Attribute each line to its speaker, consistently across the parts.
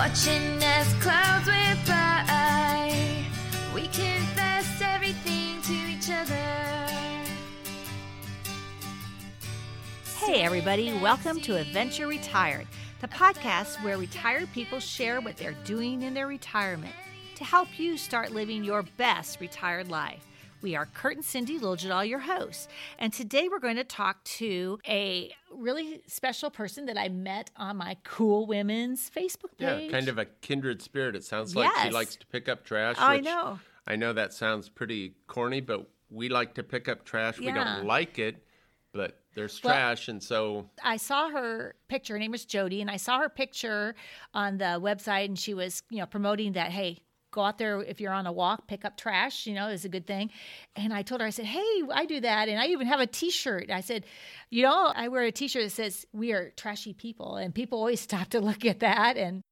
Speaker 1: Watching as clouds by, we everything to each other.
Speaker 2: Hey, everybody, welcome to Adventure Retired, the podcast where retired people share what they're doing in their retirement to help you start living your best retired life. We are Kurt and Cindy Liljedahl, your hosts, and today we're going to talk to a really special person that I met on my Cool Women's Facebook page.
Speaker 3: Yeah, kind of a kindred spirit. It sounds like she likes to pick up trash.
Speaker 2: Oh, I
Speaker 3: which
Speaker 2: know.
Speaker 3: I know that sounds pretty corny, but we like to pick up trash. We don't like it, but there's
Speaker 2: Well-
Speaker 3: trash, and so
Speaker 2: I saw her picture. Her name was Jody, and I saw her picture on the website, and she was, you know, promoting that. Hey, go out there if you're on a walk, pick up trash. You know, is a good thing. And I told her, I said, Hey, I do that, and I even have a T-shirt. I said, You know, I wear a T-shirt that says "We are trashy people," and people always stop to look at that. And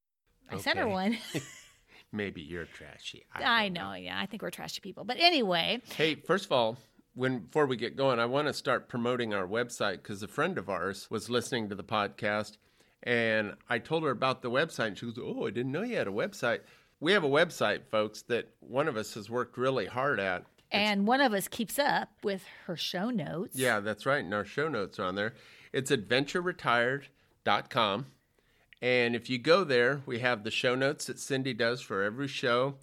Speaker 2: I sent her one.
Speaker 3: maybe you're trashy.
Speaker 2: I
Speaker 3: don't
Speaker 2: know, yeah, I think we're trashy people. But anyway,
Speaker 3: Hey, first of all, when before we get going, I want to start promoting our website because a friend of ours was listening to the podcast, and I told her about the website, and she goes, "Oh, I didn't know you had a website." We have a website, folks, that one of us has worked really hard at.
Speaker 2: and one of us keeps up with her show notes.
Speaker 3: Yeah, that's right. And our show notes are on there. It's adventureretired.com. And if you go there, we have the show notes that Cindy does for every show.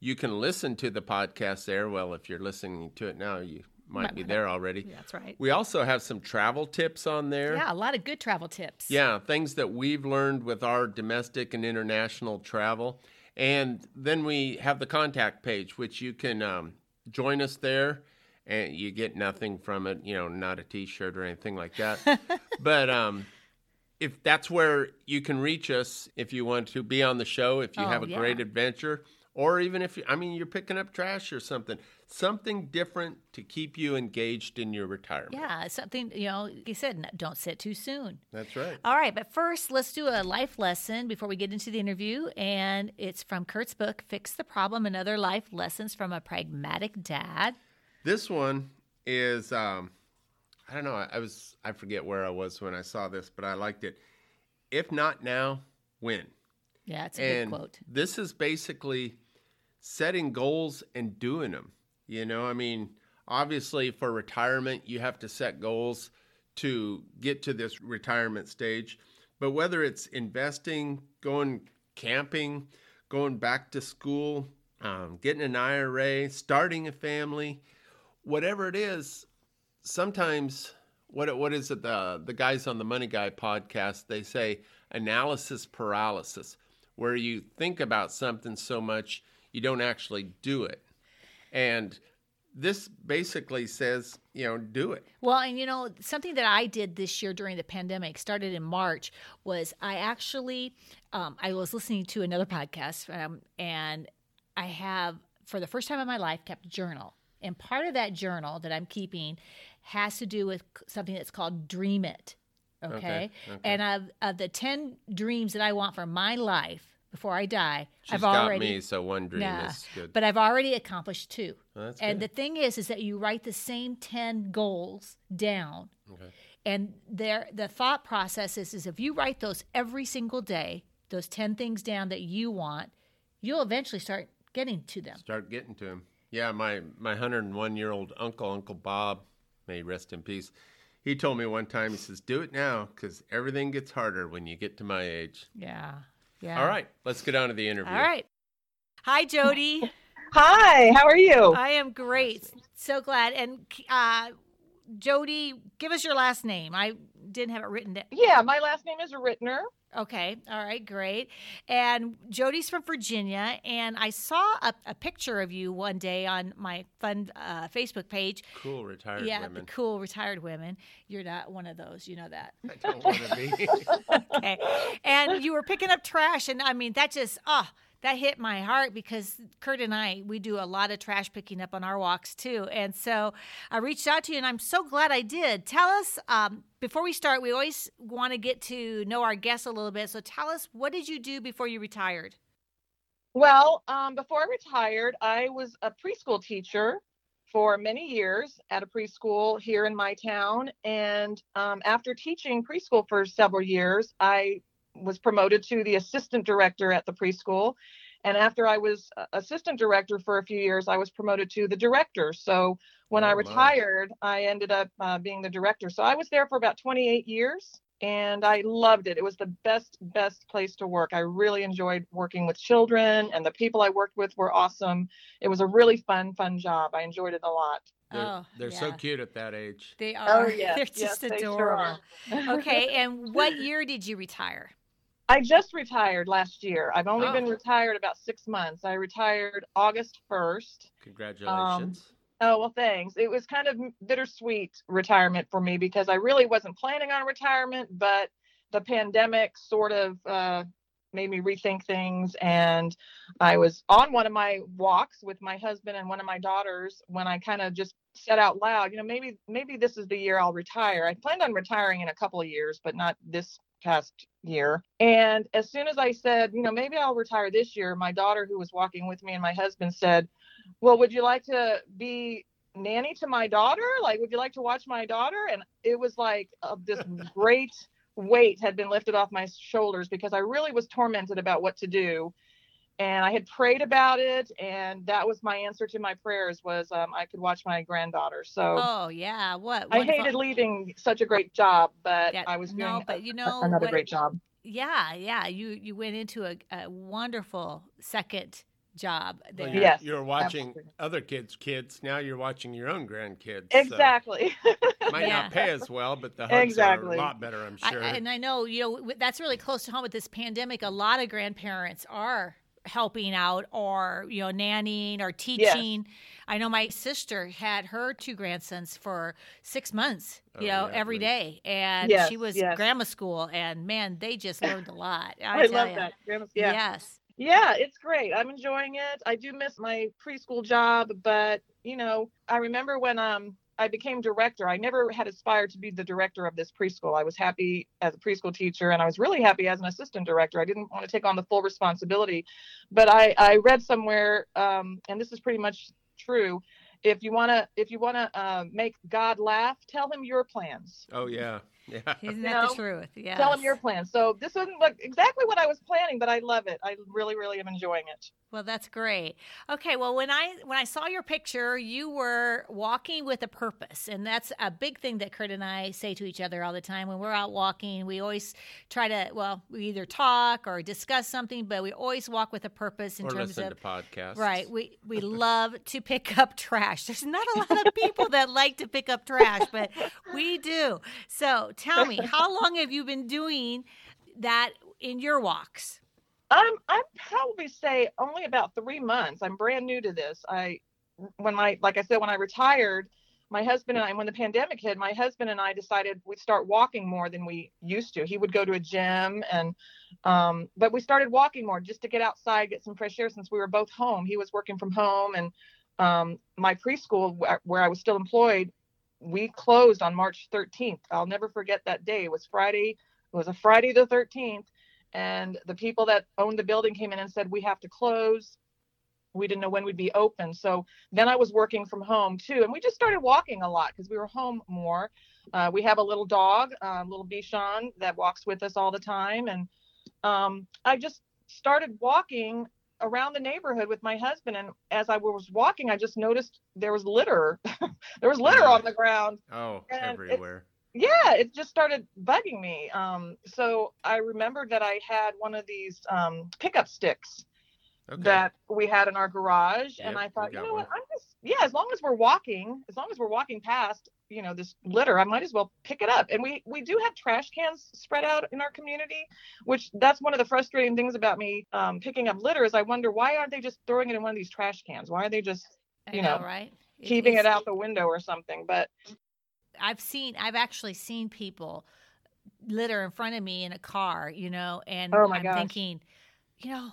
Speaker 3: You can listen to the podcast there. Well, if you're listening to it now, you might be there already.
Speaker 2: Yeah, that's right.
Speaker 3: We also have some travel tips on there.
Speaker 2: Yeah, a lot of good travel tips.
Speaker 3: Yeah, things that we've learned with our domestic and international travel. And then we have the contact page, which you can um, join us there and you get nothing from it, you know, not a t shirt or anything like that. but um, if that's where you can reach us, if you want to be on the show, if you
Speaker 2: Oh,
Speaker 3: have a
Speaker 2: yeah.
Speaker 3: great adventure, or even if, you, I mean, you're picking up trash or something, something different to keep you engaged in your retirement.
Speaker 2: Yeah, something, you know, like you said, don't sit too soon.
Speaker 3: That's right.
Speaker 2: All right, but first, let's do a life lesson before we get into the interview. And it's from Kurt's book, Fix the Problem and Other Life Lessons from a Pragmatic Dad.
Speaker 3: This one is um I don't know, I, I was I forget where I was when I saw this, but I liked it. If not now, when?
Speaker 2: Yeah, it's a
Speaker 3: and
Speaker 2: good quote.
Speaker 3: this is basically setting goals and doing them. You know, I mean, obviously for retirement, you have to set goals to get to this retirement stage. But whether it's investing, going camping, going back to school, um, getting an IRA, starting a family, whatever it is, sometimes what what is it the the guys on the Money Guy podcast they say analysis paralysis, where you think about something so much you don't actually do it, and this basically says you know do it.
Speaker 2: Well, and you know, something that I did this year during the pandemic, started in March, was I actually, um, I was listening to another podcast, um, and I have, for the first time in my life, kept a journal. And part of that journal that I'm keeping has to do with something that's called Dream It. Okay.
Speaker 3: Okay, okay.
Speaker 2: And of, of the 10 dreams that I want for my life before I die,
Speaker 3: She's
Speaker 2: I've
Speaker 3: got
Speaker 2: already.
Speaker 3: me, so one dream
Speaker 2: Nah,
Speaker 3: is good.
Speaker 2: But I've already accomplished two.
Speaker 3: Well,
Speaker 2: and
Speaker 3: good.
Speaker 2: the thing is, is that you write the same 10 goals down.
Speaker 3: Okay.
Speaker 2: And there, the thought process is, is if you write those every single day, those 10 things down that you want, you'll eventually start getting to them.
Speaker 3: Start getting to them. Yeah, my my 101 year old uncle, Uncle Bob, may he rest in peace. He told me one time, he says, "Do it now, because everything gets harder when you get to my age."
Speaker 2: Yeah. Yeah.
Speaker 3: All right, let's get on to the interview.
Speaker 2: All right. Hi, Jody.
Speaker 4: Hi, how are you?
Speaker 2: I am great. So glad. And uh, Jody, give us your last name. I didn't have it written down.
Speaker 4: Yeah, my last name is Rittner.
Speaker 2: Okay. All right. Great. And Jody's from Virginia. And I saw a, a picture of you one day on my fun uh, Facebook page.
Speaker 3: Cool retired
Speaker 2: yeah,
Speaker 3: women.
Speaker 2: the cool retired women. You're not one of those. You know that.
Speaker 3: I don't want to be.
Speaker 2: okay. And you were picking up trash. And I mean, that just, oh, that hit my heart because Kurt and I, we do a lot of trash picking up on our walks too. And so I reached out to you and I'm so glad I did. Tell us, um, before we start, we always want to get to know our guests a little bit. So tell us, what did you do before you retired?
Speaker 4: Well, um, before I retired, I was a preschool teacher for many years at a preschool here in my town. And um, after teaching preschool for several years, I was promoted to the assistant director at the preschool. And after I was uh, assistant director for a few years, I was promoted to the director. So when
Speaker 3: Oh,
Speaker 4: I
Speaker 3: my.
Speaker 4: retired, I ended up uh, being the director. So I was there for about 28 years and I loved it. It was the best, best place to work. I really enjoyed working with children and the people I worked with were awesome. It was a really fun, fun job. I enjoyed it a lot.
Speaker 3: They're,
Speaker 2: Oh,
Speaker 3: they're so cute at that age.
Speaker 2: They are.
Speaker 4: Oh, yes,
Speaker 2: They're
Speaker 4: yes,
Speaker 2: just
Speaker 4: they sure
Speaker 2: adorable.
Speaker 4: are.
Speaker 2: okay, and what year did you retire?
Speaker 4: I just retired last year. I've only
Speaker 2: Oh.
Speaker 4: been retired about six months. I retired August 1st.
Speaker 3: Congratulations.
Speaker 4: Oh, well, thanks. It was kind of bittersweet retirement for me because I really wasn't planning on retirement, but the pandemic sort of uh, made me rethink things. And I was on one of my walks with my husband and one of my daughters when I kind of just said out loud, you know, maybe maybe this is the year I'll retire. I planned on retiring in a couple of years, but not this past year. And as soon as I said, you know, maybe I'll retire this year, my daughter who was walking with me and my husband said, well, would you like to be nanny to my daughter? Like, would you like to watch my daughter? And it was like uh, this great weight had been lifted off my shoulders because I really was tormented about what to do. And I had prayed about it, and that was my answer to my prayers was um, I could watch my granddaughter. So
Speaker 2: Oh yeah, what?
Speaker 4: I
Speaker 2: wonderful-
Speaker 4: hated leaving such a great job, but
Speaker 2: Yeah,
Speaker 4: I was doing
Speaker 2: no, but you
Speaker 4: a-
Speaker 2: know
Speaker 4: another
Speaker 2: what-
Speaker 4: great job.
Speaker 2: Yeah, yeah. You you went into a, a wonderful second job there.
Speaker 3: Well, you're,
Speaker 4: Yes,
Speaker 3: you're watching
Speaker 4: absolutely.
Speaker 3: other kids' kids. Now you're watching your own grandkids.
Speaker 4: Exactly.
Speaker 3: So might
Speaker 2: Yeah.
Speaker 3: not pay as well, but the hugs
Speaker 4: Exactly.
Speaker 3: are a lot better, I'm
Speaker 2: I-
Speaker 3: sure.
Speaker 2: and I know you know that's really close to home with this pandemic. A lot of grandparents are helping out or you know nannying or teaching. I know my sister had her two grandsons for six months, you
Speaker 3: Oh,
Speaker 2: know,
Speaker 3: yeah,
Speaker 2: every
Speaker 3: right.
Speaker 2: day, and
Speaker 4: Yes,
Speaker 2: she was
Speaker 4: yes.
Speaker 2: grandma school, and man, they just learned a lot. I,
Speaker 4: I, love
Speaker 2: ya.
Speaker 4: that. Grandma's- Yeah.
Speaker 2: Yes.
Speaker 4: Yeah, it's great. I'm enjoying it. I do miss my preschool job, but you know, I remember when um I became director. I never had aspired to be the director of this preschool. I was happy as a preschool teacher and I was really happy as an assistant director. I didn't want to take on the full responsibility. But I I read somewhere um and this is pretty much true. If you want to if you want to uh, make God laugh, tell him your plans.
Speaker 3: oh, yeah. Yeah.
Speaker 2: Isn't
Speaker 4: You
Speaker 2: that the truth? Yeah.
Speaker 4: Tell them your plan. So this isn't like exactly what I was planning, but I love it. I really really am enjoying it.
Speaker 2: Well, that's great. Okay, well, when I when I saw your picture, you were walking with a purpose, and that's a big thing that Kurt and I say to each other all the time. When we're out walking, we always try to well, we either talk or discuss something, but we always walk with a purpose in
Speaker 3: or
Speaker 2: terms of
Speaker 3: to podcasts.
Speaker 2: Right. We we love to pick up trash. There's not a lot of people that like to pick up trash, but we do. So tell me, how long have you been doing that in your walks?
Speaker 4: I'm I'd probably say only about three months. I'm brand new to this. I when I like I said when I retired, my husband and I when the pandemic hit, my husband and I decided we'd start walking more than we used to. He would go to a gym and um but we started walking more just to get outside, get some fresh air since we were both home. He was working from home and um my preschool where I was still employed, we closed on March 13th. I'll never forget that day. It was Friday. It was a Friday the 13th and the people that owned the building came in and said we have to close we didn't know when we'd be open so then i was working from home too and we just started walking a lot because we were home more uh, we have a little dog um, little bichon that walks with us all the time and um, i just started walking around the neighborhood with my husband and as i was walking i just noticed there was litter there was litter
Speaker 3: Yeah.
Speaker 4: on the ground
Speaker 3: Oh,
Speaker 4: And
Speaker 3: everywhere.
Speaker 4: yeah it just started bugging me um so i remembered that i had one of these um pickup sticks
Speaker 3: Okay.
Speaker 4: that we had in our garage and i thought you know what i'm just yeah as long as we're walking as long as we're walking past you know this litter i might as well pick it up and we we do have trash cans spread out in our community which that's one of the frustrating things about me um, picking up litter is i wonder why aren't they just throwing it in one of these trash cans why are they just You
Speaker 2: know,
Speaker 4: know,
Speaker 2: right?
Speaker 4: Keeping it out the window or something but
Speaker 2: I've seen, I've actually seen people litter in front of me in a car, you know, and
Speaker 4: Oh my
Speaker 2: I'm
Speaker 4: gosh.
Speaker 2: thinking, you know,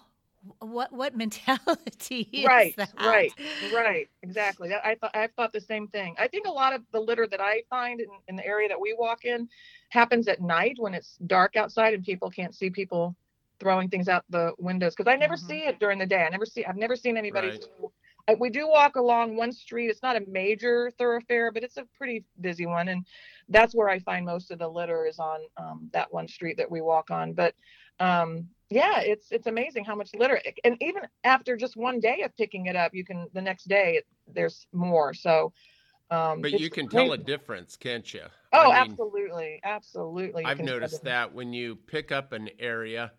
Speaker 2: what what mentality is
Speaker 4: right
Speaker 2: that?
Speaker 4: right right exactly i thought i thought the same thing i think a lot of the litter that i find in, in the area that we walk in happens at night when it's dark outside and people can't see people throwing things out the windows because i never
Speaker 2: Mhm.
Speaker 4: see it during the day i never see i've never seen anybody
Speaker 3: Right.
Speaker 4: throw I, we do walk along one street. It's not a major thoroughfare, but it's a pretty busy one, and that's where I find most of the litter is on um, that one street that we walk on. But um, yeah, it's it's amazing how much litter, and even after just one day of picking it up, you can the next day it, there's more. So. Um,
Speaker 3: But you can tell a difference, can't you?
Speaker 4: Oh,
Speaker 3: I mean,
Speaker 4: absolutely, absolutely.
Speaker 3: I've noticed that when you pick up an area,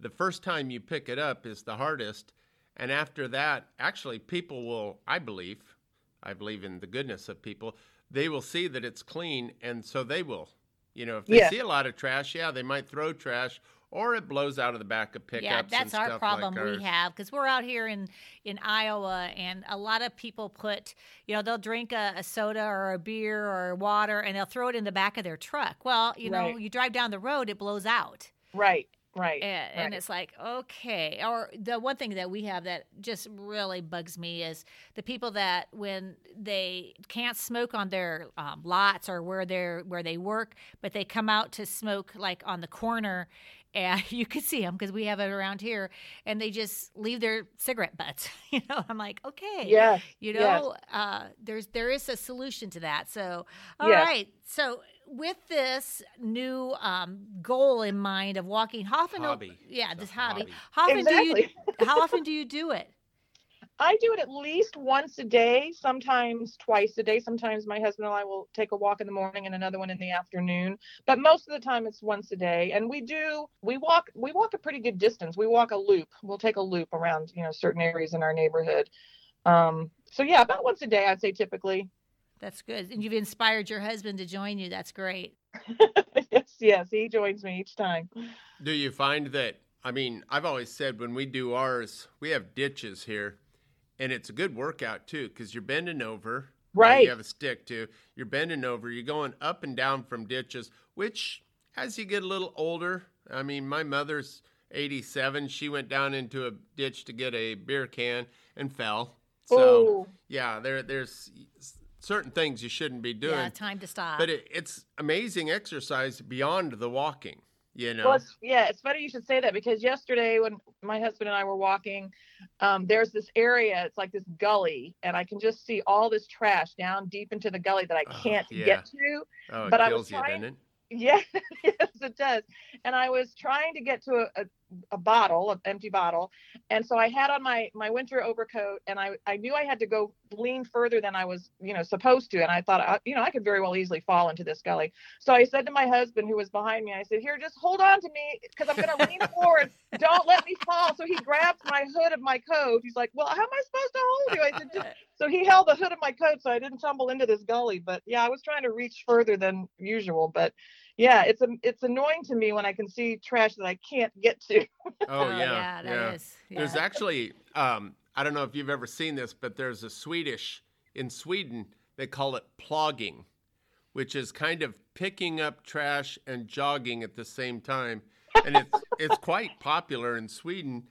Speaker 3: the first time you pick it up is the hardest. And after that, actually, people will, I believe, I believe in the goodness of people, they will see that it's clean. And so they will, you know, if they
Speaker 4: Yeah.
Speaker 3: see a lot of trash, yeah, they might throw trash or it blows out of the back of pickups.
Speaker 2: yeah,
Speaker 3: and
Speaker 2: that's our problem
Speaker 3: like
Speaker 2: we have because we're out here in in Iowa, and a lot of people put, you know, they'll drink a, a soda or a beer or water, and they'll throw it in the back of their truck. Well, you know, you drive down the road, it blows out.
Speaker 4: Right, right.
Speaker 2: And, and it's like, okay. Or the one thing that we have that just really bugs me is the people that when they can't smoke on their um, lots or where they're where they work, but they come out to smoke like on the corner, and you can see them because we have it around here, and they just leave their cigarette butts. You know, I'm like, okay,
Speaker 4: yeah
Speaker 2: you
Speaker 4: yes.
Speaker 2: know, uh, there's there is a solution to that. So, all right.
Speaker 4: Yes.
Speaker 2: So with this new um, goal in mind of walking, how often?
Speaker 3: Hobby.
Speaker 2: Yeah,
Speaker 3: It's
Speaker 2: this hobby.
Speaker 3: hobby.
Speaker 2: How often do you? How often do you do it?
Speaker 4: I do it at least once a day, sometimes twice a day. Sometimes my husband and I will take a walk in the morning and another one in the afternoon. But most of the time it's once a day. And we do we walk we walk a pretty good distance. We walk a loop. We'll take a loop around, you know, certain areas in our neighborhood. Um so yeah, about once a day I'd say typically.
Speaker 2: That's good, and you've inspired your husband to join you. That's great.
Speaker 4: yes, yes, he joins me each time.
Speaker 3: Do you find that? I mean, I've always said when we do ours, we have ditches here, and it's a good workout too because you're bending over.
Speaker 4: Right.
Speaker 3: You have a stick too. You're bending over. You're going up and down from ditches, which as you get a little older, I mean, my mother's 87. She went down into a ditch to get a beer can and fell. So
Speaker 4: Oh.
Speaker 3: yeah, there there's certain things you shouldn't be doing.
Speaker 2: Yeah, time to stop.
Speaker 3: But it, it's amazing exercise beyond the walking. You know.
Speaker 4: Well, it's, yeah, it's funny you should say that because yesterday when my husband and I were walking, um, there's this area. It's like this gully, and I can just see all this trash down deep into the gully that I
Speaker 3: Oh,
Speaker 4: can't
Speaker 3: yeah.
Speaker 4: get to.
Speaker 3: oh, it
Speaker 4: but I was
Speaker 3: you,
Speaker 4: trying-
Speaker 3: doesn't it?
Speaker 4: Yeah, yes, it does. And I was trying to get to a, a, a bottle, an empty bottle, and so I had on my my winter overcoat, and I I knew I had to go lean further than I was you know supposed to, and I thought I, you know I could very well easily fall into this gully. So I said to my husband, who was behind me, I said, "Here, just hold on to me, because I'm going to lean forward. Don't let me fall." So he grabbed my hood of my coat. He's like, "Well, how am I supposed to hold you?" I said, just so he held the hood of my coat so I didn't tumble into this gully. But yeah, I was trying to reach further than usual. But yeah, it's a, it's annoying to me when I can see trash that I can't get to.
Speaker 3: Oh yeah,
Speaker 2: yeah, that is.
Speaker 3: There's
Speaker 2: yeah.
Speaker 3: actually, um, I don't know if you've ever seen this, but there's a Swedish in Sweden. They call it plogging, which is kind of picking up trash and jogging at the same time, and it's it's quite popular in Sweden.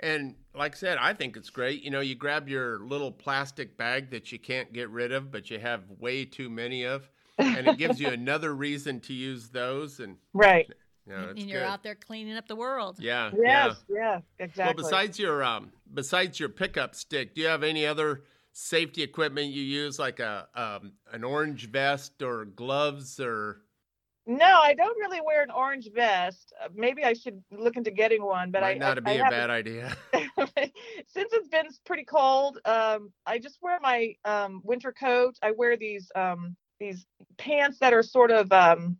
Speaker 3: And like I said, I think it's great. You know, you grab your little plastic bag that you can't get rid of, but you have way too many of, and it gives you another reason to use those. And
Speaker 4: Right.
Speaker 3: You know,
Speaker 2: and you're
Speaker 3: good.
Speaker 2: out there cleaning up the world.
Speaker 3: Yeah. Yeah.
Speaker 4: Yes. Yeah. Exactly.
Speaker 3: Well, besides your um, besides your pickup stick, do you have any other safety equipment you use, like a um, an orange vest or gloves or?
Speaker 4: no, I don't really wear an orange vest. Uh, maybe I should look into getting one. But
Speaker 3: might
Speaker 4: I
Speaker 3: not
Speaker 4: I,
Speaker 3: be
Speaker 4: I
Speaker 3: a
Speaker 4: haven't-
Speaker 3: bad idea.
Speaker 4: since it's been pretty cold, um, I just wear my um, winter coat. I wear these um, these pants that are sort of um,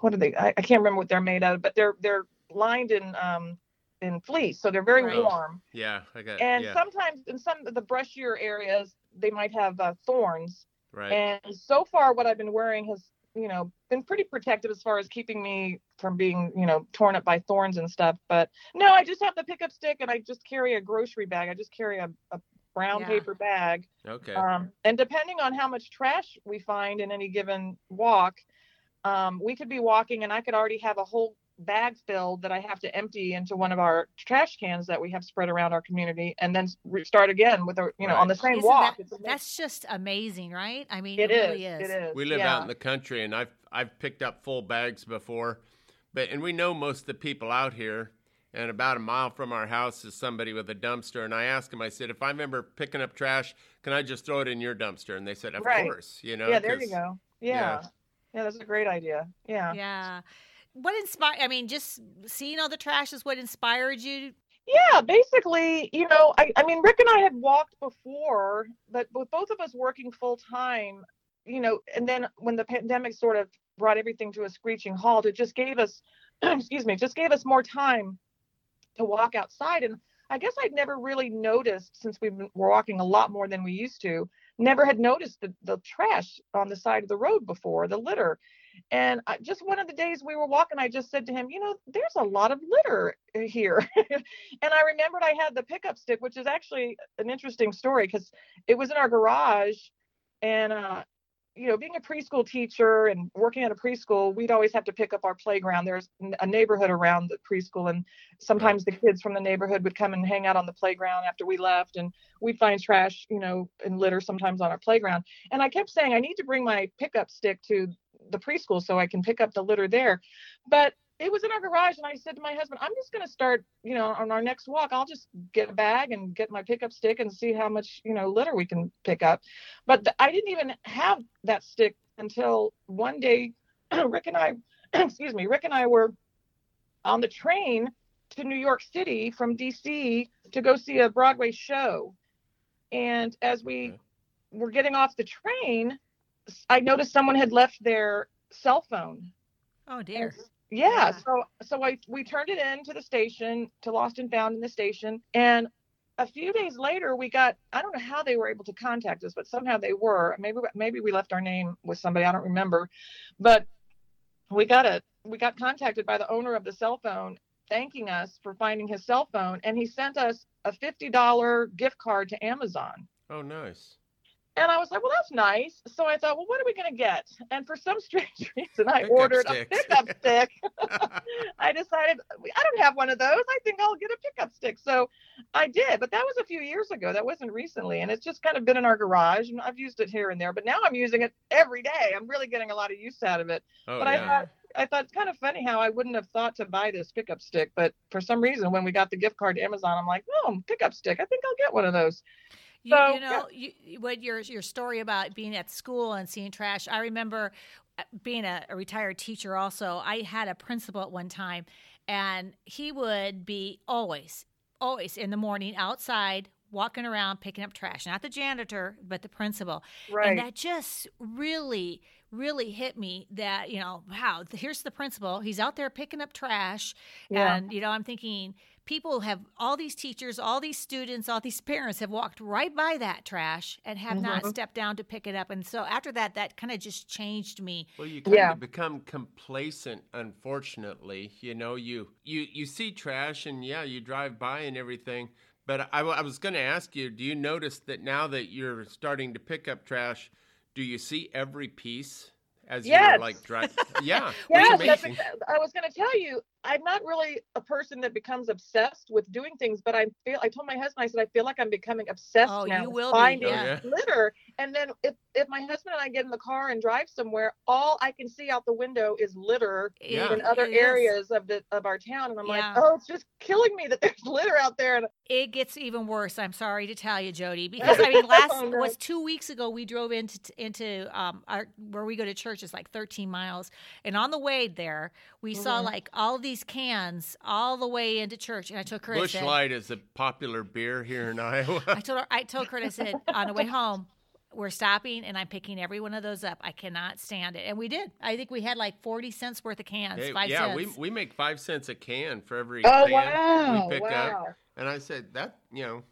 Speaker 4: what are they? I, I can't remember what they're made out of, but they're they're lined in um, in fleece, so they're very
Speaker 2: Right.
Speaker 4: warm.
Speaker 3: yeah, I got.
Speaker 4: And
Speaker 3: yeah,
Speaker 4: sometimes in some of the brushier areas, they might have uh, thorns.
Speaker 3: right.
Speaker 4: And so far, what I've been wearing has, you know, been pretty protective as far as keeping me from being, you know, torn up by thorns and stuff. But no, I just have the pickup stick and I just carry a grocery bag. I just carry a, a brown
Speaker 2: Yeah.
Speaker 4: paper bag.
Speaker 3: okay.
Speaker 4: Um, and depending on how much trash we find in any given walk, um, we could be walking and I could already have a whole bag filled that I have to empty into one of our trash cans that we have spread around our community and then re- start again with a, you know, on the same
Speaker 2: Isn't
Speaker 4: walk.
Speaker 2: that- that's just amazing, right? I mean,
Speaker 4: It
Speaker 2: it,
Speaker 4: is.
Speaker 2: really is.
Speaker 4: It is.
Speaker 3: we live
Speaker 4: yeah.
Speaker 3: out in the country, and I've I've picked up full bags before, but and we know most of the people out here, and about a mile from our house is somebody with a dumpster. And I asked him, I said, if I'm ever picking up trash, can I just throw it in your dumpster? And they said, of
Speaker 4: Right.
Speaker 3: course. You know,
Speaker 4: yeah, there you go.
Speaker 3: yeah.
Speaker 4: Yeah. yeah. that's a great idea. Yeah.
Speaker 2: Yeah. What inspired? I mean, just seeing all the trash is what inspired you.
Speaker 4: Yeah, basically, you know, I, I mean, Rick and I had walked before, but with both of us working full time, you know, and then when the pandemic sort of brought everything to a screeching halt, it just gave us, excuse me, just gave us more time to walk outside. And I guess I'd never really noticed since we were walking a lot more than we used to, never had noticed the, the trash on the side of the road before, the litter. And I, just one of the days we were walking, I just said to him, you know, there's a lot of litter uh, here. and I remembered I had the pickup stick, which is actually an interesting story because it was in our garage. And, uh, you know, being a preschool teacher and working at a preschool, we'd always have to pick up our playground. There's a neighborhood around the preschool, and sometimes the kids from the neighborhood would come and hang out on the playground after we left, and we'd find trash, you know, and litter sometimes on our playground. And I kept saying, I need to bring my pickup stick to the preschool so I can pick up the litter there. But it was in our garage, and I said to my husband, I'm just going to start, you know, on our next walk, I'll just get a bag and get my pickup stick and see how much, you know, litter we can pick up. But th- I didn't even have that stick until one day, Rick and I, excuse me, Rick and I were on the train to New York City from DC to go see a Broadway show. And as we
Speaker 3: Okay.
Speaker 4: were getting off the train, i noticed someone had left their cell phone
Speaker 2: Oh dear.
Speaker 4: Yeah,
Speaker 2: Yeah.
Speaker 4: so so I we turned it in to the station to Lost and Found in the station, and a few days later we got I don't know how they were able to contact us, but somehow they were. Maybe maybe we left our name with somebody I don't remember, but we got a we got contacted by the owner of the cell phone thanking us for finding his cell phone, and he sent us a fifty dollar gift card to Amazon.
Speaker 3: Oh, nice.
Speaker 4: And I was like, well, that's nice. So I thought, well, what are we going to get? And for some strange reason, I ordered a pickup stick. I decided I don't have one of those. I think I'll get a pickup stick. So I did, but that was a few years ago. That wasn't recently. And it's just kind of been in our garage and I've used it here and there, but now I'm using it every day. I'm really getting a lot of use out of it.
Speaker 3: oh,
Speaker 4: but I
Speaker 3: yeah.
Speaker 4: thought I thought it's kind of funny how I wouldn't have thought to buy this pickup stick, but for some reason when we got the gift card to Amazon, I'm like, oh, pickup stick. I think I'll get one of those.
Speaker 2: You,
Speaker 4: So,
Speaker 2: you know, you, what your your story about being at school and seeing trash. I remember uh, being a, a retired teacher. Also, I had a principal at one time, and he would be always, always in the morning outside walking around picking up trash. Not the janitor, but the principal.
Speaker 4: Right.
Speaker 2: And that just really, really hit me that, you know, wow, here's the principal. He's out there picking up trash.
Speaker 4: Yeah.
Speaker 2: And, you know, I'm thinking people have, all these teachers, all these students, all these parents have walked right by that trash and have not
Speaker 4: Mhm.
Speaker 2: stepped down to pick it up. And so after that, that kind of just changed me.
Speaker 3: Well, you kind
Speaker 4: Yeah.
Speaker 3: of become complacent, unfortunately. You know, you you you see trash, and yeah, you drive by and everything. But I, I was going to ask you, do you notice that now that you're starting to pick up trash, do you see every piece as
Speaker 4: Yes.
Speaker 3: you're like driving? Yeah,
Speaker 4: Yes, that's
Speaker 3: amazing.
Speaker 4: I was going to tell you, I'm not really a person that becomes obsessed with doing things, but I feel. I told my husband, I said, I feel like I'm becoming obsessed
Speaker 2: Oh,
Speaker 4: now
Speaker 2: you
Speaker 4: with
Speaker 2: will be,
Speaker 4: finding
Speaker 3: yeah.
Speaker 4: litter. And then if if my husband and I get in the car and drive somewhere, all I can see out the window is litter
Speaker 3: Yeah.
Speaker 4: in other
Speaker 2: It is.
Speaker 4: areas of the of our town, and I'm
Speaker 2: Yeah.
Speaker 4: like, oh, it's just killing me that there's litter out there. And
Speaker 2: It gets even worse. I'm sorry to tell you, Jody, because I mean, last
Speaker 4: Oh, no.
Speaker 2: was two weeks ago. We drove into into um our where we go to church is like 13 miles, and on the way there, we saw
Speaker 4: Mhm.
Speaker 2: like all these cans all the way into church, and I told Kurt, I
Speaker 3: Busch
Speaker 2: said,
Speaker 3: Light is a popular beer here in Iowa.
Speaker 2: I told her, I told Kurt, I said, on the way home, we're stopping, and I'm picking every one of those up. I cannot stand it, and we did. I think we had like 40 cents worth of cans,
Speaker 3: Hey,
Speaker 2: five
Speaker 3: yeah,
Speaker 2: cents.
Speaker 3: we we make five cents a can for every
Speaker 4: oh
Speaker 3: can
Speaker 4: wow,
Speaker 3: we pick
Speaker 4: wow.
Speaker 3: up. And I said that you know,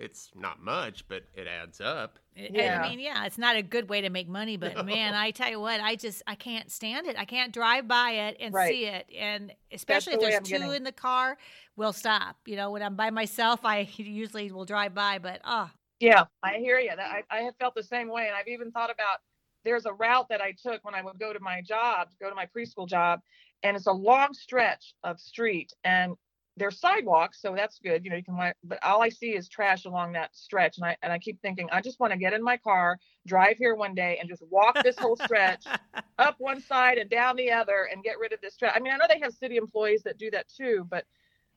Speaker 3: it's not much, but it adds up.
Speaker 2: I-
Speaker 4: Yeah.
Speaker 2: I mean, yeah, it's not a good way to make money, but
Speaker 3: No.
Speaker 2: man, I tell you what, I just I can't stand it. I can't drive by it and
Speaker 4: Right.
Speaker 2: see it, and especially if
Speaker 4: the way
Speaker 2: there's
Speaker 4: I'm
Speaker 2: two
Speaker 4: getting.
Speaker 2: in the car, we'll stop. You know, when I'm by myself, I usually will drive by, but oh,
Speaker 4: Yeah, I hear you. I, I have felt the same way. And I've even thought about there's a route that I took when I would go to my job, go to my preschool job, and it's a long stretch of street and there's sidewalks, so that's good. You know, you can wa- but all I see is trash along that stretch. And I and I keep thinking, I just want to get in my car, drive here one day and just walk this whole stretch up one side and down the other and get rid of this trash. I mean, I know they have city employees that do that too, but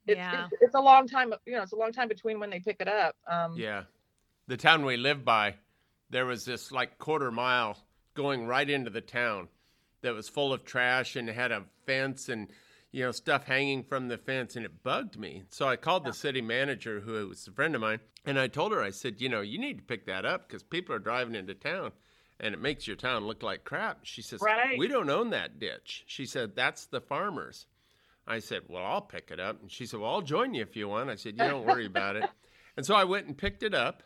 Speaker 4: it's,
Speaker 2: Yeah.
Speaker 4: it's it's a long time. You know, it's a long time between when they pick it up. Um,
Speaker 3: Yeah. The town we live by, there was this like quarter mile going right into the town that was full of trash and had a fence and you know stuff hanging from the fence and it bugged me. So I called the city manager who was a friend of mine and I told her I said, "You know, you need to pick that up cuz people are driving into town and it makes your town look like crap." She says,
Speaker 4: Right.
Speaker 3: "We don't own that ditch." She said, "That's the farmers." I said, "Well, I'll pick it up." And she said, "Well, I'll join you if you want." I said, "You don't worry about it." And so I went and picked it up,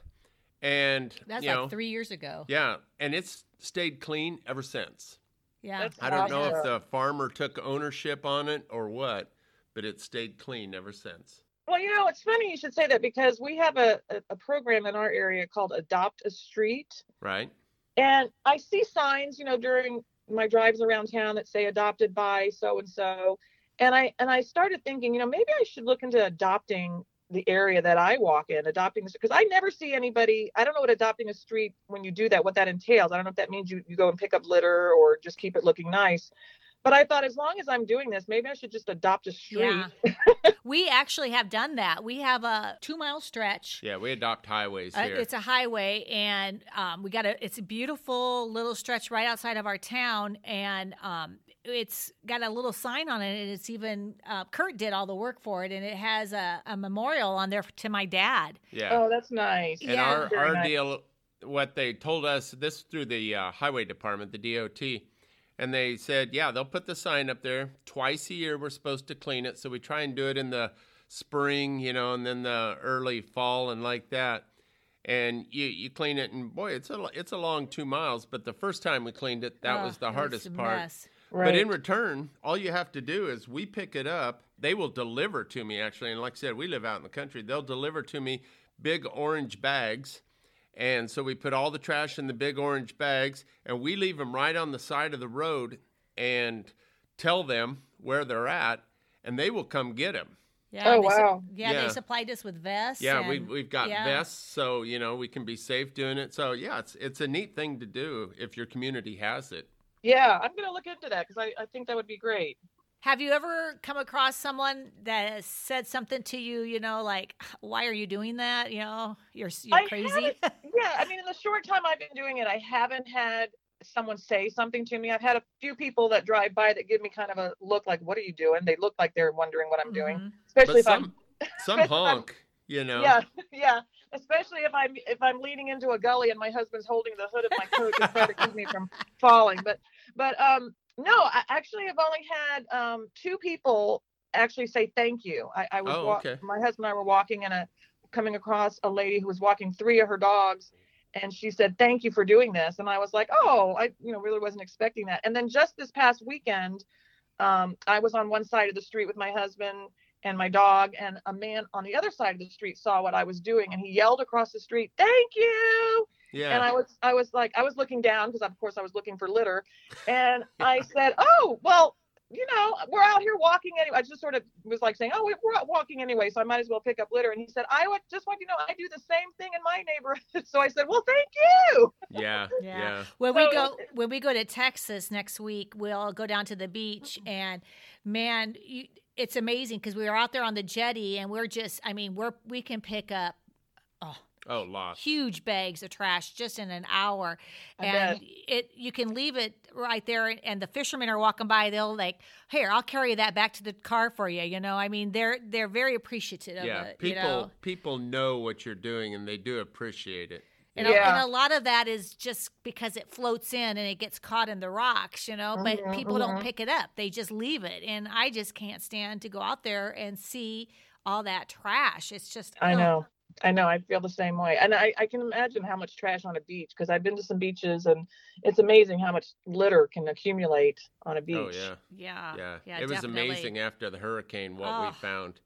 Speaker 3: and
Speaker 2: That's
Speaker 3: you
Speaker 2: like
Speaker 3: know,
Speaker 2: three years ago.
Speaker 3: yeah, and it's stayed clean ever since.
Speaker 2: Yeah.
Speaker 4: That's
Speaker 3: I don't know if the farmer took ownership on it or what, but it's stayed clean ever since.
Speaker 4: Well, you know, it's funny you should say that because we have a, a, a program in our area called Adopt a Street.
Speaker 3: Right?
Speaker 4: And I see signs, you know, during my drives around town that say adopted by so and so. And I and I started thinking, you know, maybe I should look into adopting the area that I walk in, adopting because I never see anybody. I don't know what adopting a street when you do that, what that entails. I don't know if that means you, you go and pick up litter or just keep it looking nice. But I thought as long as I'm doing this, maybe I should just adopt a street.
Speaker 2: Yeah. we actually have done that. We have a two mile stretch.
Speaker 3: Yeah, we adopt highways
Speaker 2: Uh,
Speaker 3: here.
Speaker 2: it's a highway, and um, we got a. It's a beautiful little stretch right outside of our town, and um, it's got a little sign on it, and it's even uh, Kurt did all the work for it, and it has a, a memorial on there to my dad.
Speaker 3: yeah.
Speaker 4: Oh, that's nice.
Speaker 3: And
Speaker 2: Yeah.
Speaker 3: our, our
Speaker 4: nice.
Speaker 3: deal, what they told us, this through the uh, highway department, the DOT, and they said, yeah, they'll put the sign up there twice a year. We're supposed to clean it, so we try and do it in the spring, you know, and then the early fall and like that. And you, you clean it, and boy, it's a it's a long two miles. But the first time we cleaned it, that
Speaker 2: Oh,
Speaker 3: was the hardest part.
Speaker 2: mess.
Speaker 4: Right.
Speaker 3: But in return, all you have to do is we pick it up. They will deliver to me, actually. And like I said, we live out in the country. They'll deliver to me big orange bags. And so we put all the trash in the big orange bags and we leave them right on the side of the road and tell them where they're at and they will come get them.
Speaker 2: Yeah.
Speaker 4: Oh,
Speaker 2: they su-
Speaker 4: wow.
Speaker 2: yeah,
Speaker 3: Yeah.
Speaker 2: they supplied us with vests.
Speaker 3: Yeah, we,
Speaker 2: and-
Speaker 3: we've got
Speaker 2: yeah.
Speaker 3: vests, so you know we can be safe doing it. So yeah, it's it's a neat thing to do if your community has it.
Speaker 4: Yeah, I'm going to look into that because I, I think that would be great.
Speaker 2: Have you ever come across someone that has said something to you, you know, like, why are you doing that? You know, you're, you're
Speaker 4: I
Speaker 2: crazy.
Speaker 4: haven't- Yeah, I mean, in the short time I've been doing it, I haven't had someone say something to me. I've had a few people that drive by that give me kind of a look like, "What are you doing?" They look like they're wondering what I'm doing,
Speaker 2: Mhm.
Speaker 4: especially
Speaker 3: But
Speaker 4: if
Speaker 3: some some
Speaker 4: especially if I'm- some
Speaker 3: honk, you know.
Speaker 4: Yeah, yeah, especially if I'm if I'm leading into a gully and my husband's holding the hood of my coat to try to keep me from falling. But but um no, I actually have only had um two people actually say thank you. I, I was
Speaker 3: Oh,
Speaker 4: wa-
Speaker 3: okay.
Speaker 4: my husband and I were walking and a coming across a lady who was walking three of her dogs and she said thank you for doing this. And i was like oh i you know really wasn't expecting that. And then just this past weekend um, i was on one side of the street with my husband and my dog and a man on the other side of the street saw what i was doing and he yelled across the street thank you!
Speaker 3: Yeah.
Speaker 4: and i was i was like i was looking down because of course i was looking for litter and i said oh well you know we're out here walking anyway i just sort of was like saying oh we- we're out walking anyway so i might as well pick up litter and he said i would just want you to know i do the same thing in my neighborhood so i said well thank you
Speaker 3: yeah.
Speaker 2: Yeah.
Speaker 3: Yeah.
Speaker 2: When we go when we go to Texas next week, we'll go down to the beach mm-hmm. and man, you, it's amazing because we were out there on the jetty and we're just I mean, we're we can pick up
Speaker 3: Oh, lost.
Speaker 2: huge bags of trash just in an hour
Speaker 4: I
Speaker 2: and
Speaker 4: bet.
Speaker 2: it you can leave it right there and the fishermen are walking by they'll like here i'll carry that back to the car for you you know i mean they're they're very appreciative
Speaker 3: Yeah.
Speaker 2: of it
Speaker 3: People
Speaker 2: you know
Speaker 3: people know what you're doing and they do appreciate it.
Speaker 2: and,
Speaker 3: you
Speaker 2: a.
Speaker 4: Yeah.
Speaker 2: and a lot of that is just because it floats in and it gets caught in the rocks, you know, but
Speaker 4: Mhm,
Speaker 2: people don't
Speaker 4: mhm.
Speaker 2: pick it up. They just leave it. And I just can't stand to go out there and see all that trash. It's just,
Speaker 4: i
Speaker 2: ugh.
Speaker 4: know i know i feel the same way and i, I can imagine how much trash on a beach because i've been to some beaches and it's amazing how much litter can accumulate on a beach
Speaker 3: Oh yeah.
Speaker 2: Yeah.
Speaker 3: Yeah.
Speaker 2: yeah
Speaker 3: it was
Speaker 2: definitely.
Speaker 3: amazing after the hurricane what
Speaker 2: Oh.
Speaker 3: we found. We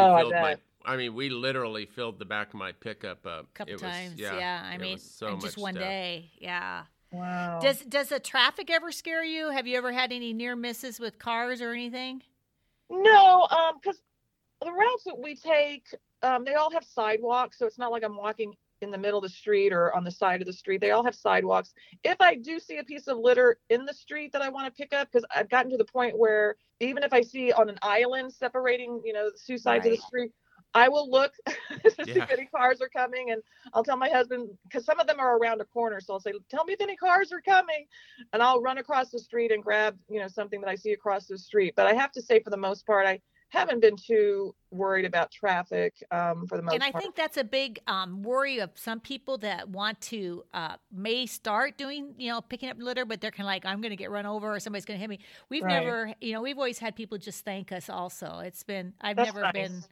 Speaker 4: Oh, I
Speaker 3: filled my. I mean, we literally filled the back of my pickup up.
Speaker 2: A couple
Speaker 3: It was-
Speaker 2: times. Yeah. I
Speaker 3: it
Speaker 2: mean,
Speaker 3: was so
Speaker 2: in just one
Speaker 3: stuff.
Speaker 2: day. Yeah.
Speaker 4: wow
Speaker 2: Does does the traffic ever scare you? Have you ever had any near misses with cars or anything?
Speaker 4: No, um, because the routes that we take, um, they all have sidewalks, so it's not like I'm walking in the middle of the street or on the side of the street. They all have sidewalks. If I do see a piece of litter in the street that I want to pick up, because I've gotten to the point where even if I see on an island separating, you know, the two sides of the street, I will look to see if any cars are coming, and I'll tell my husband because some of them are around a corner. So I'll say, "Tell me if any cars are coming," and I'll run across the street and grab, you know, something that I see across the street. But I have to say, for the most part, I haven't been too worried about traffic um, for the most
Speaker 2: and I
Speaker 4: part.
Speaker 2: think that's a big um, worry of some people that want to uh, may start doing, you know, picking up litter, but they're kind of like, I'm going to get run over or somebody's going to hit me. We've
Speaker 4: Right.
Speaker 2: never, you know, we've always had people just thank us. Also, it's been I've
Speaker 4: That's
Speaker 2: never
Speaker 4: nice.
Speaker 2: been.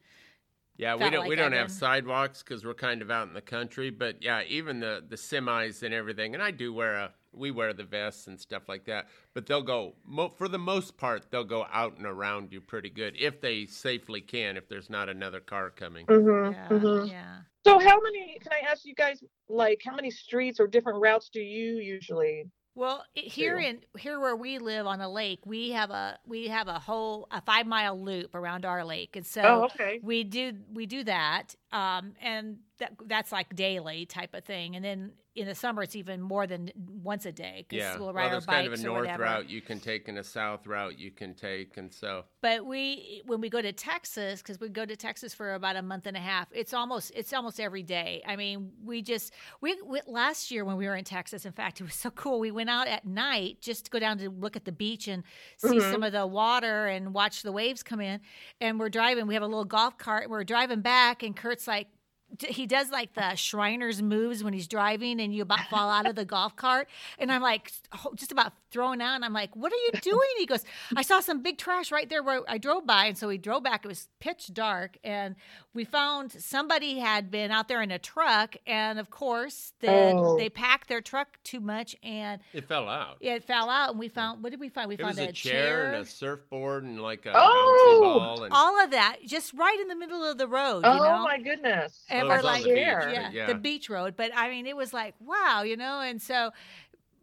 Speaker 3: Yeah, we don't
Speaker 2: like
Speaker 3: we don't
Speaker 2: I've
Speaker 3: have sidewalks because we're kind of out in the country. But yeah, even the the semis and everything, and I do wear a we wear the vests and stuff like that. But they'll go for the most part they'll go out and around you pretty good if they safely can. If there's not another car coming.
Speaker 4: Mhm,
Speaker 2: Yeah,
Speaker 4: mhm.
Speaker 2: yeah.
Speaker 4: So how many? Can I ask you guys like how many streets or different routes do you usually?
Speaker 2: Well, i- here
Speaker 4: too.
Speaker 2: in here where we live on a lake, we have a we have a whole a five mile loop around our lake, and so
Speaker 4: oh, okay.
Speaker 2: we do we do that, um, and that that's like daily type of thing. And then in the summer, it's even more than once a day because
Speaker 3: Yeah,
Speaker 2: we'll
Speaker 3: well,
Speaker 2: ride our
Speaker 3: there's
Speaker 2: bikes
Speaker 3: kind of a north
Speaker 2: whatever.
Speaker 3: route you can take and a south route you can take, and so
Speaker 2: But we when we go to Texas because we go to Texas for about a month and a half, it's almost it's almost every day. I mean, we just we, we last year when we were in Texas, in fact, it was so cool. We went out at night just to go down to look at the beach and see
Speaker 4: Mhm.
Speaker 2: some of the water and watch the waves come in. And we're driving. We have a little golf cart. We're driving back, and Kurt's like. D- He does like the Shriners moves when he's driving, and you about fall out of the golf cart. And I'm like, just about thrown out. And I'm like, what are you doing? He goes, I saw some big trash right there where I drove by. And so we drove back. It was pitch dark. And we found somebody had been out there in a truck. And of course, then
Speaker 4: Oh.
Speaker 2: they packed their truck too much and
Speaker 3: it fell out.
Speaker 2: it fell out. And we found, what did we find? We
Speaker 3: It
Speaker 2: found
Speaker 3: was
Speaker 2: a,
Speaker 3: a chair and a surfboard and like a
Speaker 4: Oh!
Speaker 3: bouncy ball and
Speaker 2: all of that just right in the middle of the road.
Speaker 4: Oh
Speaker 2: you know?
Speaker 4: my goodness.
Speaker 2: And
Speaker 3: Well,
Speaker 2: we're like,
Speaker 3: the beach,
Speaker 4: yeah,
Speaker 2: yeah,
Speaker 3: yeah.
Speaker 2: the beach road. But I mean, it was like, wow, you know, and so,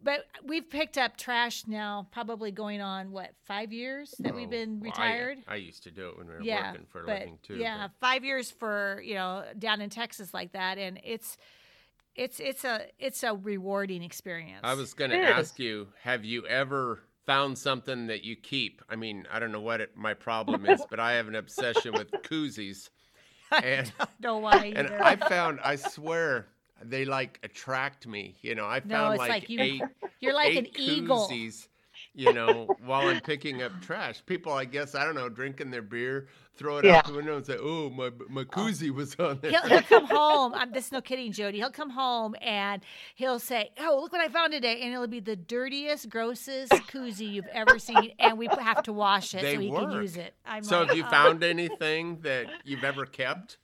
Speaker 2: but we've picked up trash now, probably going on what five years that we've
Speaker 3: Oh,
Speaker 2: been
Speaker 3: well, I-
Speaker 2: retired.
Speaker 3: I, used to do it when we were
Speaker 2: yeah,
Speaker 3: working for a
Speaker 2: but
Speaker 3: living too.
Speaker 2: yeah,
Speaker 3: but-
Speaker 2: five years for you know down in Texas like that, and it's it's it's a it's a rewarding experience.
Speaker 3: I was going to ask you, have you ever found something that you keep? I mean, I don't know what it, my problem is, but I have an obsession with koozies. And
Speaker 2: don't know why.
Speaker 3: and. I found, I swear, they like attract me. You know, I
Speaker 2: No,
Speaker 3: found
Speaker 2: it's
Speaker 3: like,
Speaker 2: like you-
Speaker 3: eight,
Speaker 2: You're like an eagle.
Speaker 3: koozies, you know, while I'm picking up trash. People, I guess, I don't know, drinking their beer, throw it
Speaker 4: Yeah.
Speaker 3: out the window and say, "Oh, my my koozie was on there."
Speaker 2: He'll, he'll come home. I'm this is no kidding, Jody. He'll come home and he'll say, "Oh, look what I found today," and it'll be the dirtiest, grossest koozie you've ever seen, and we have to wash it
Speaker 3: They
Speaker 2: so he can use it. I'm
Speaker 3: so,
Speaker 2: like,
Speaker 3: have you
Speaker 2: "Oh."
Speaker 3: found anything that you've ever kept?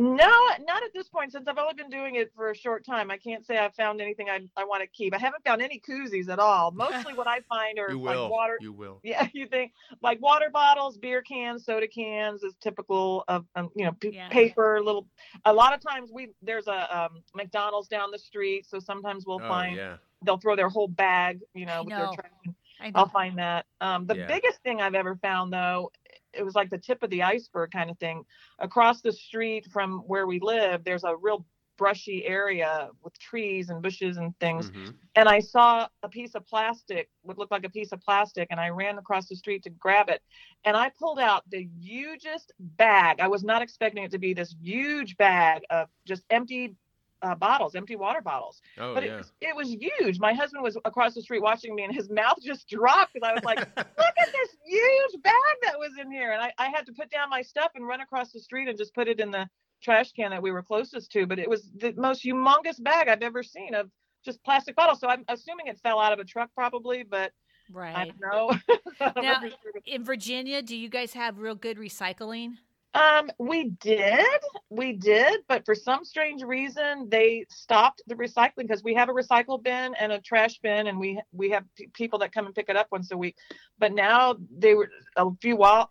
Speaker 4: No, not at this point. Since I've only been doing it for a short time, I can't say I've found anything I, I want to keep. I haven't found any koozies at all. Mostly what I find are
Speaker 3: You will.
Speaker 4: like water.
Speaker 3: You will.
Speaker 4: Yeah, you think like water bottles, beer cans, soda cans is typical of um, you know p-
Speaker 2: Yeah.
Speaker 4: paper. Little. A lot of times we there's a um, McDonald's down the street, so sometimes we'll
Speaker 3: Oh
Speaker 4: find
Speaker 3: yeah.
Speaker 4: they'll throw their whole bag, you know,
Speaker 2: I
Speaker 4: with
Speaker 2: know.
Speaker 4: their trash.
Speaker 2: I know.
Speaker 4: I'll find that. Um, the
Speaker 3: Yeah.
Speaker 4: biggest thing I've ever found, though, it was like the tip of the iceberg kind of thing. Across the street from where we live, there's a real brushy area with trees and bushes and things.
Speaker 3: Mhm.
Speaker 4: And I saw a piece of plastic, what looked like a piece of plastic, and I ran across the street to grab it. And I pulled out the hugest bag. I was not expecting it to be this huge bag of just empty uh, bottles, empty water bottles
Speaker 3: Oh
Speaker 4: but
Speaker 3: yeah.
Speaker 4: it, was, it was huge. My husband was across the street watching me, and his mouth just dropped because I was like, "Look at this huge bag that was in here!" And I, I had to put down my stuff and run across the street and just put it in the trash can that we were closest to. But it was the most humongous bag I've ever seen of just plastic bottles. So I'm assuming it fell out of a truck, probably, but I
Speaker 2: right.
Speaker 4: don't know.
Speaker 2: Now- In Virginia, do you guys have real good recycling?
Speaker 4: Um, we did, we did, but for some strange reason, they stopped the recycling because we have a recycle bin and a trash bin, and we we have p- people that come and pick it up once a week. But now they were a few while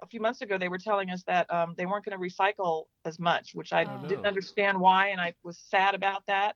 Speaker 4: a few months ago, they were telling us that um, they weren't going to recycle as much, which I
Speaker 2: Oh,
Speaker 4: didn't understand why, and I was sad about that.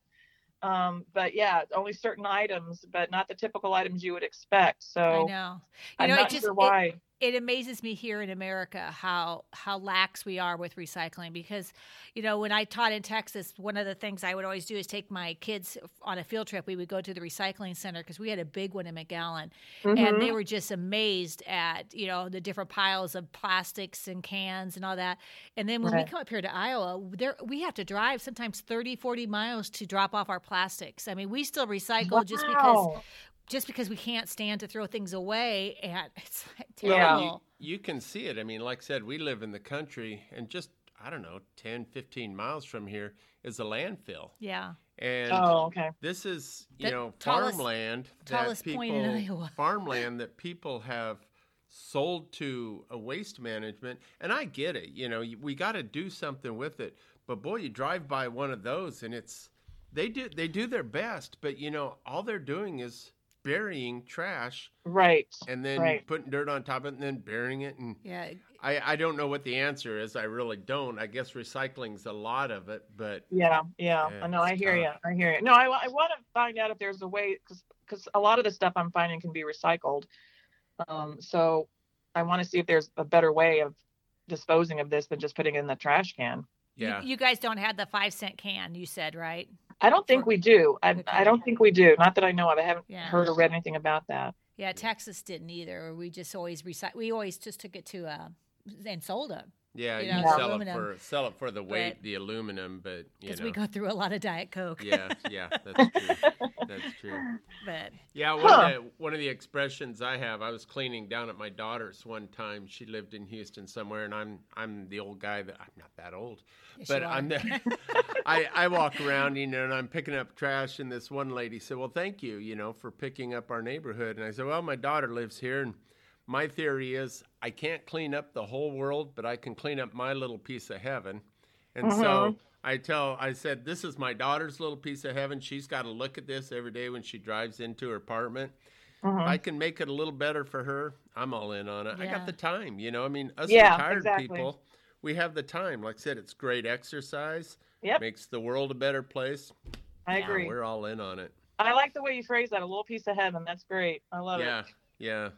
Speaker 4: Um, but yeah, only certain items, but not the typical items you would expect. So
Speaker 2: I know. You
Speaker 4: I'm
Speaker 2: know,
Speaker 4: not
Speaker 2: it just
Speaker 4: sure why.
Speaker 2: it amazes me here in America how how lax we are with recycling because you know when I taught in Texas one of the things I would always do is take my kids on a field trip we would go to the recycling center because we had a big one in McAllen
Speaker 4: Mm-hmm.
Speaker 2: and they were just amazed at you know the different piles of plastics and cans and all that and then when
Speaker 4: Right.
Speaker 2: we come up here to Iowa there we have to drive sometimes 30 40 miles to drop off our plastics I mean we still recycle just because
Speaker 4: Wow.
Speaker 2: Just because we can't stand to throw things away and it's like
Speaker 4: Yeah.
Speaker 2: terrible.
Speaker 3: You, you can see it. I mean, like I said, we live in the country, and just, I don't know, 10, 15 miles from here is a landfill.
Speaker 2: Yeah.
Speaker 3: And
Speaker 4: Oh, okay.
Speaker 3: this is, you
Speaker 2: The
Speaker 3: know,
Speaker 2: tallest-
Speaker 3: farmland.
Speaker 2: tallest
Speaker 3: that
Speaker 2: point in
Speaker 3: people-
Speaker 2: Iowa.
Speaker 3: farmland that people have sold to a waste management. And I get it. You know, we got to do something with it. But boy, you drive by one of those, and it's, they do, they do their best, but, you know, all they're doing is burying trash
Speaker 4: Right.
Speaker 3: and then
Speaker 4: Right.
Speaker 3: putting dirt on top of it and then burying it and
Speaker 2: Yeah.
Speaker 3: I, I don't know what the answer is. I really don't. I guess recycling's a lot of it, but
Speaker 4: Yeah, yeah.
Speaker 3: Yeah,
Speaker 4: I know. I
Speaker 3: it's
Speaker 4: hear you. I hear you. No, I, I want to find out if there's a way because because a lot of the stuff I'm finding can be recycled. Um, so I want to see if there's a better way of disposing of this than just putting it in the trash can.
Speaker 2: You-
Speaker 3: yeah.
Speaker 2: You, guys don't have the five cent can, you said, right?
Speaker 4: I don't think we do. I,
Speaker 2: Okay.
Speaker 4: I don't think we do. Not that I know of. I haven't
Speaker 2: Yeah.
Speaker 4: heard or read anything about that.
Speaker 2: Yeah, Texas didn't either. We just always recycle. We always just took it to uh and sold them
Speaker 3: yeah,
Speaker 2: you
Speaker 3: you,
Speaker 2: know,
Speaker 4: the
Speaker 3: sell it for sell it for the weight,
Speaker 2: But-
Speaker 3: the aluminum, but you
Speaker 2: because we go through a lot of Diet Coke.
Speaker 3: yeah, yeah, that's true. That's true.
Speaker 2: but
Speaker 3: Yeah, one,
Speaker 4: Huh.
Speaker 3: of the, one of the expressions I have, I was cleaning down at my daughter's one time. She lived in Houston somewhere, and I'm I'm the old guy that I'm not that old,
Speaker 2: Yes,
Speaker 3: but. I'm the, I I walk around, you know, and I'm picking up trash, and this one lady said, "Well, thank you, you know, for picking up our neighborhood." And I said, "Well, my daughter lives here, and my theory is I can't clean up the whole world, but I can clean up my little piece of heaven." And so
Speaker 4: Mhm.
Speaker 3: I tell, I said, this is my daughter's little piece of heaven. She's got to look at this every day when she drives into her apartment.
Speaker 4: Mhm.
Speaker 3: If I can make it a little better for her, I'm all in on it. I got the time, you know. I mean, us
Speaker 4: Yeah,
Speaker 3: retired
Speaker 4: exactly.
Speaker 3: people, we have the time. Like I said, it's great exercise.
Speaker 4: Yep.
Speaker 3: Makes the world a better place.
Speaker 4: I
Speaker 2: Yeah,
Speaker 4: agree.
Speaker 3: We're all in on it.
Speaker 4: I like the way you phrase that. A little piece of heaven. That's great. I love it.
Speaker 3: yeah,
Speaker 4: it.
Speaker 3: yeah.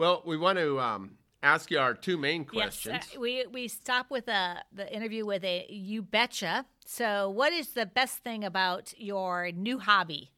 Speaker 3: Well, we want to um, ask you our two main questions.
Speaker 2: Yes, uh, we we stop with uh, the interview with a you betcha. So, what is the best thing about your new hobby?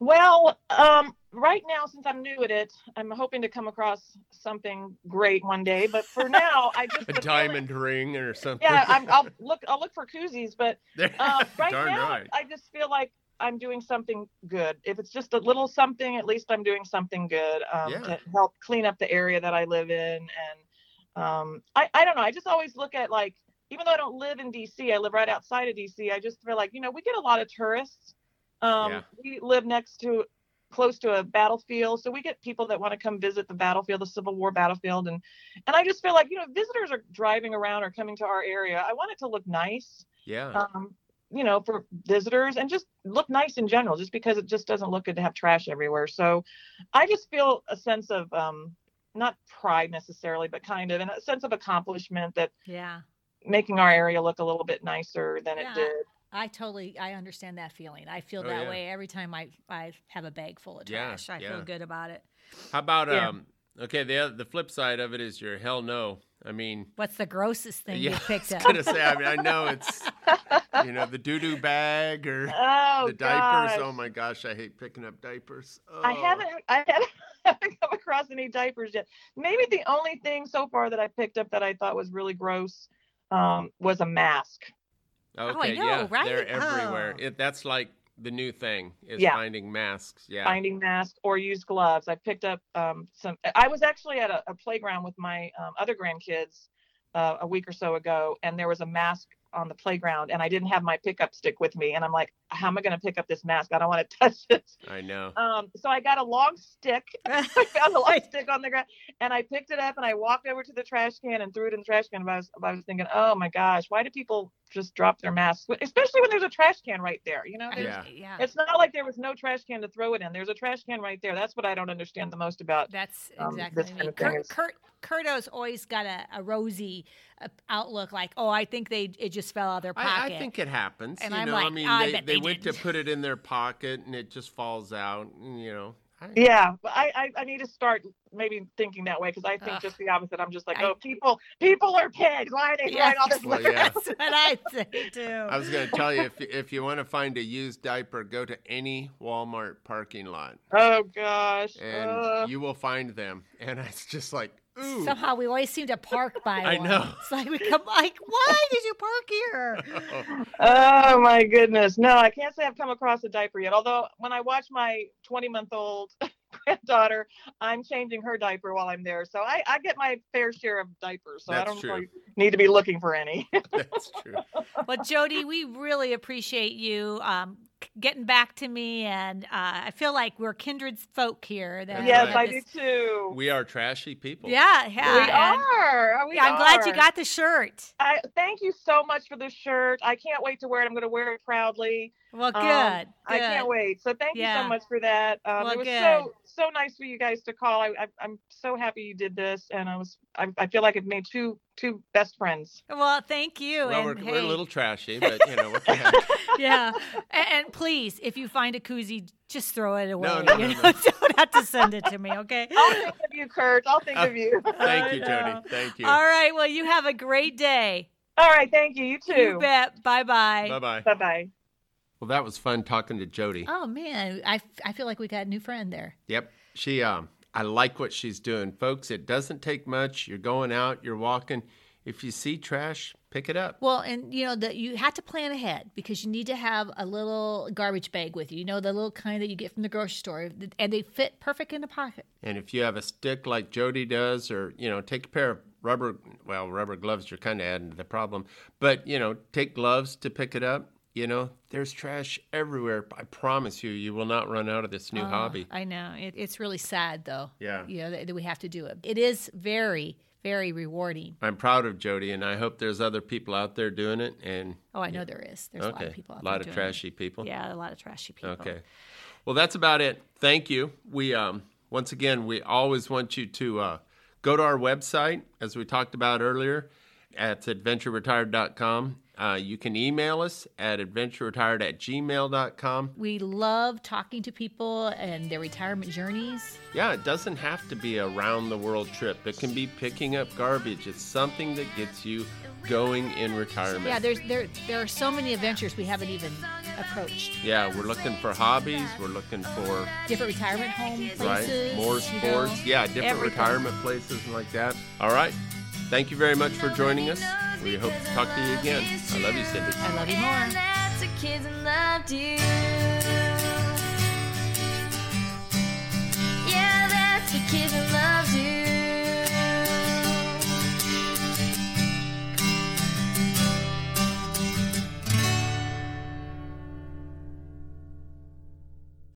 Speaker 4: Well, um, right now, since I'm new at it, I'm hoping to come across something great one day. But for now, I just
Speaker 3: a
Speaker 4: the feeling-
Speaker 3: diamond ring or something.
Speaker 4: Yeah, I'm, I'll look. I'll look for koozies, but uh, right now,
Speaker 3: right.
Speaker 4: I just feel like I'm doing something good. If it's just a little something, at least I'm doing something good um,
Speaker 3: Yeah.
Speaker 4: to help clean up the area that I live in. And um, I, I don't know. I just always look at like, even though I don't live in DC, I live right outside of DC. I just feel like, you know, we get a lot of tourists. Um,
Speaker 3: Yeah.
Speaker 4: We live next to, close to a battlefield, so we get people that want to come visit the battlefield, the Civil War battlefield, and and I just feel like, you know, visitors are driving around or coming to our area. I want it to look nice
Speaker 3: yeah.
Speaker 4: um, you know, for visitors and just look nice in general, just because it just doesn't look good to have trash everywhere. So I just feel a sense of um, not pride necessarily, but kind of and a sense of accomplishment that
Speaker 2: Yeah,
Speaker 4: making our area look a little bit nicer than
Speaker 2: Yeah.
Speaker 4: it did.
Speaker 2: I totally I understand that feeling. I feel
Speaker 3: Oh,
Speaker 2: that
Speaker 3: yeah.
Speaker 2: way every time I I have a bag full of
Speaker 3: Yeah,
Speaker 2: trash. I
Speaker 3: yeah.
Speaker 2: feel good about it.
Speaker 3: How about
Speaker 4: Yeah.
Speaker 3: um? Okay, the the flip side of it is your hell no. I mean,
Speaker 2: What's the grossest thing
Speaker 3: yeah,
Speaker 2: you
Speaker 3: I
Speaker 2: picked
Speaker 3: was
Speaker 2: up?
Speaker 3: gonna say. I mean, I know it's you know the doo doo bag or
Speaker 4: Oh,
Speaker 3: the diapers.
Speaker 4: gosh.
Speaker 3: Oh my gosh, I hate picking up diapers.
Speaker 4: I
Speaker 3: Oh.
Speaker 4: haven't I haven't, haven't come across any diapers yet. Maybe the only thing so far that I picked up that I thought was really gross um, was a mask.
Speaker 3: Okay,
Speaker 2: know,
Speaker 3: yeah,
Speaker 2: right?
Speaker 3: they're everywhere.
Speaker 2: Oh.
Speaker 3: It, that's like the new thing is
Speaker 4: Yeah.
Speaker 3: finding masks. Yeah.
Speaker 4: finding masks or use gloves. I picked up um, some. I was actually at a, a playground with my um, other grandkids uh, a week or so ago, and there was a mask on the playground, and I didn't have my pickup stick with me, and I'm like, how am I going to pick up this mask? I don't want to touch it.
Speaker 3: I know.
Speaker 4: Um, so I got a long stick. I found a long stick on the ground, and I picked it up and I walked over to the trash can and threw it in the trash can. But I was, I was thinking, oh my gosh, why do people just drop their masks, especially when there's a trash can right there? You know,
Speaker 3: Yeah.
Speaker 2: yeah.
Speaker 4: it's not like there was no trash can to throw it in. There's a trash can right there. That's what I don't understand the most about.
Speaker 2: That's
Speaker 4: um,
Speaker 2: exactly
Speaker 4: this
Speaker 2: what I
Speaker 4: kind
Speaker 2: mean.
Speaker 4: of thing
Speaker 2: Kurt, Kurt, Kurto's always got a, a rosy uh, outlook, like, oh, I think they it just fell out of their pocket.
Speaker 3: I, I think it happens.
Speaker 2: And
Speaker 3: you
Speaker 2: I'm
Speaker 3: know, I mean,
Speaker 2: I
Speaker 3: they,
Speaker 2: bet
Speaker 3: they
Speaker 2: they
Speaker 3: went to put it in their pocket and it just falls out. and, You know, I-
Speaker 4: Yeah, but I, I I need to start maybe thinking that way because I think
Speaker 2: Ugh.
Speaker 4: just the opposite. I'm just like,
Speaker 2: I-
Speaker 4: oh, people people are pigs. Why are they
Speaker 2: Yeah.
Speaker 4: throwing all this
Speaker 3: Well,
Speaker 4: litter?
Speaker 3: yeah.
Speaker 2: That's what I say too.
Speaker 3: I was going to tell you if if you want to find a used diaper, go to any Walmart parking lot,
Speaker 4: Oh gosh.
Speaker 3: and
Speaker 4: Ugh.
Speaker 3: you will find them. And it's just like, ooh,
Speaker 2: Somehow we always seem to park by
Speaker 3: I
Speaker 2: one.
Speaker 3: know.
Speaker 2: It's like we come like, why did you park here?
Speaker 4: Oh my goodness. No, I can't say I've come across a diaper yet. Although when I watch my 20 month old granddaughter, I'm changing her diaper while I'm there. So I, I get my fair share of diapers. So I don't
Speaker 3: true.
Speaker 4: really need to be looking for any.
Speaker 3: that's true.
Speaker 2: Well, Jody, we really appreciate you um, c- getting back to me, and uh, I feel like we're kindred folk here. That
Speaker 4: yes. I
Speaker 2: this-
Speaker 4: do too.
Speaker 3: We are trashy people.
Speaker 2: Yeah,
Speaker 4: We
Speaker 2: and-
Speaker 4: are. We
Speaker 2: yeah, I'm glad you got the shirt.
Speaker 4: I thank you so much for the shirt. I can't wait to wear it. I'm going to wear it proudly.
Speaker 2: Well, good.
Speaker 4: Um,
Speaker 2: good.
Speaker 4: I can't wait. So thank you so much for that. Um,
Speaker 2: Well,
Speaker 4: it was
Speaker 2: good.
Speaker 4: so so nice for you guys to call. I, I I'm so happy you did this, and I was I, I feel like I've made two two best friends.
Speaker 2: Well, thank you.
Speaker 3: Well,
Speaker 2: and
Speaker 3: we're, we're a little trashy, but you know what the heck.
Speaker 2: yeah. And, and please, if you find a koozie, just throw it away.
Speaker 3: No, no,
Speaker 2: you
Speaker 3: no,
Speaker 2: know?
Speaker 3: no.
Speaker 2: Don't have to send it to me, okay?
Speaker 4: I'll think of you, Kurt. I'll think
Speaker 3: Uh,
Speaker 4: of you.
Speaker 3: Thank you,
Speaker 2: know.
Speaker 3: Jody. Thank you.
Speaker 2: All right. Well, you have a great day.
Speaker 4: All right, thank you. You too.
Speaker 2: You
Speaker 4: too.
Speaker 2: bet. Bye bye.
Speaker 3: Bye bye.
Speaker 4: Bye bye.
Speaker 3: Well, that was fun talking to Jody.
Speaker 2: Oh man, I, I feel like we got a new friend there.
Speaker 3: Yep. She um I like what she's doing. Folks, it doesn't take much. You're going out, you're walking. If you see trash, pick it up.
Speaker 2: Well, and you know that you have to plan ahead because you need to have a little garbage bag with you. You know the little kind that you get from the grocery store, and they fit perfect in the pocket.
Speaker 3: And if you have a stick like Jody does, or you know, take a pair of rubber well, rubber gloves you're kinda adding to the problem. But, you know, take gloves to pick it up. You know, there's trash everywhere. I promise you, you will not run out of this new
Speaker 2: Oh,
Speaker 3: hobby.
Speaker 2: I know it, it's really sad though.
Speaker 3: Yeah.
Speaker 2: you know that, that we have to do it. It is very very rewarding.
Speaker 3: I'm proud of Jody, and I hope there's other people out there doing it. And
Speaker 2: Oh, I know there is. There's a lot of people out there.
Speaker 3: a lot
Speaker 2: there
Speaker 3: of trashy people.
Speaker 2: Yeah, a lot of trashy people.
Speaker 3: Okay. Well, that's about it. Thank you. We um once again we always want you to uh, go to our website as we talked about earlier at adventureretired.com. Uh, you can email us at adventureretired at gmail.com.
Speaker 2: We love talking to people and their retirement journeys.
Speaker 3: Yeah, it doesn't have to be a round the world trip. It can be picking up garbage. It's something that gets you going in retirement.
Speaker 2: Yeah, there's there there are so many adventures we haven't even approached.
Speaker 3: Yeah, we're looking for hobbies. We're looking for
Speaker 2: Different retirement home places.
Speaker 3: right? More
Speaker 2: you know,
Speaker 3: sports. yeah, different
Speaker 2: everything.
Speaker 3: retirement places and like that. All right. Thank you very much for joining us. We hope to talk to you again. I love you, Cindy.
Speaker 2: I love you more.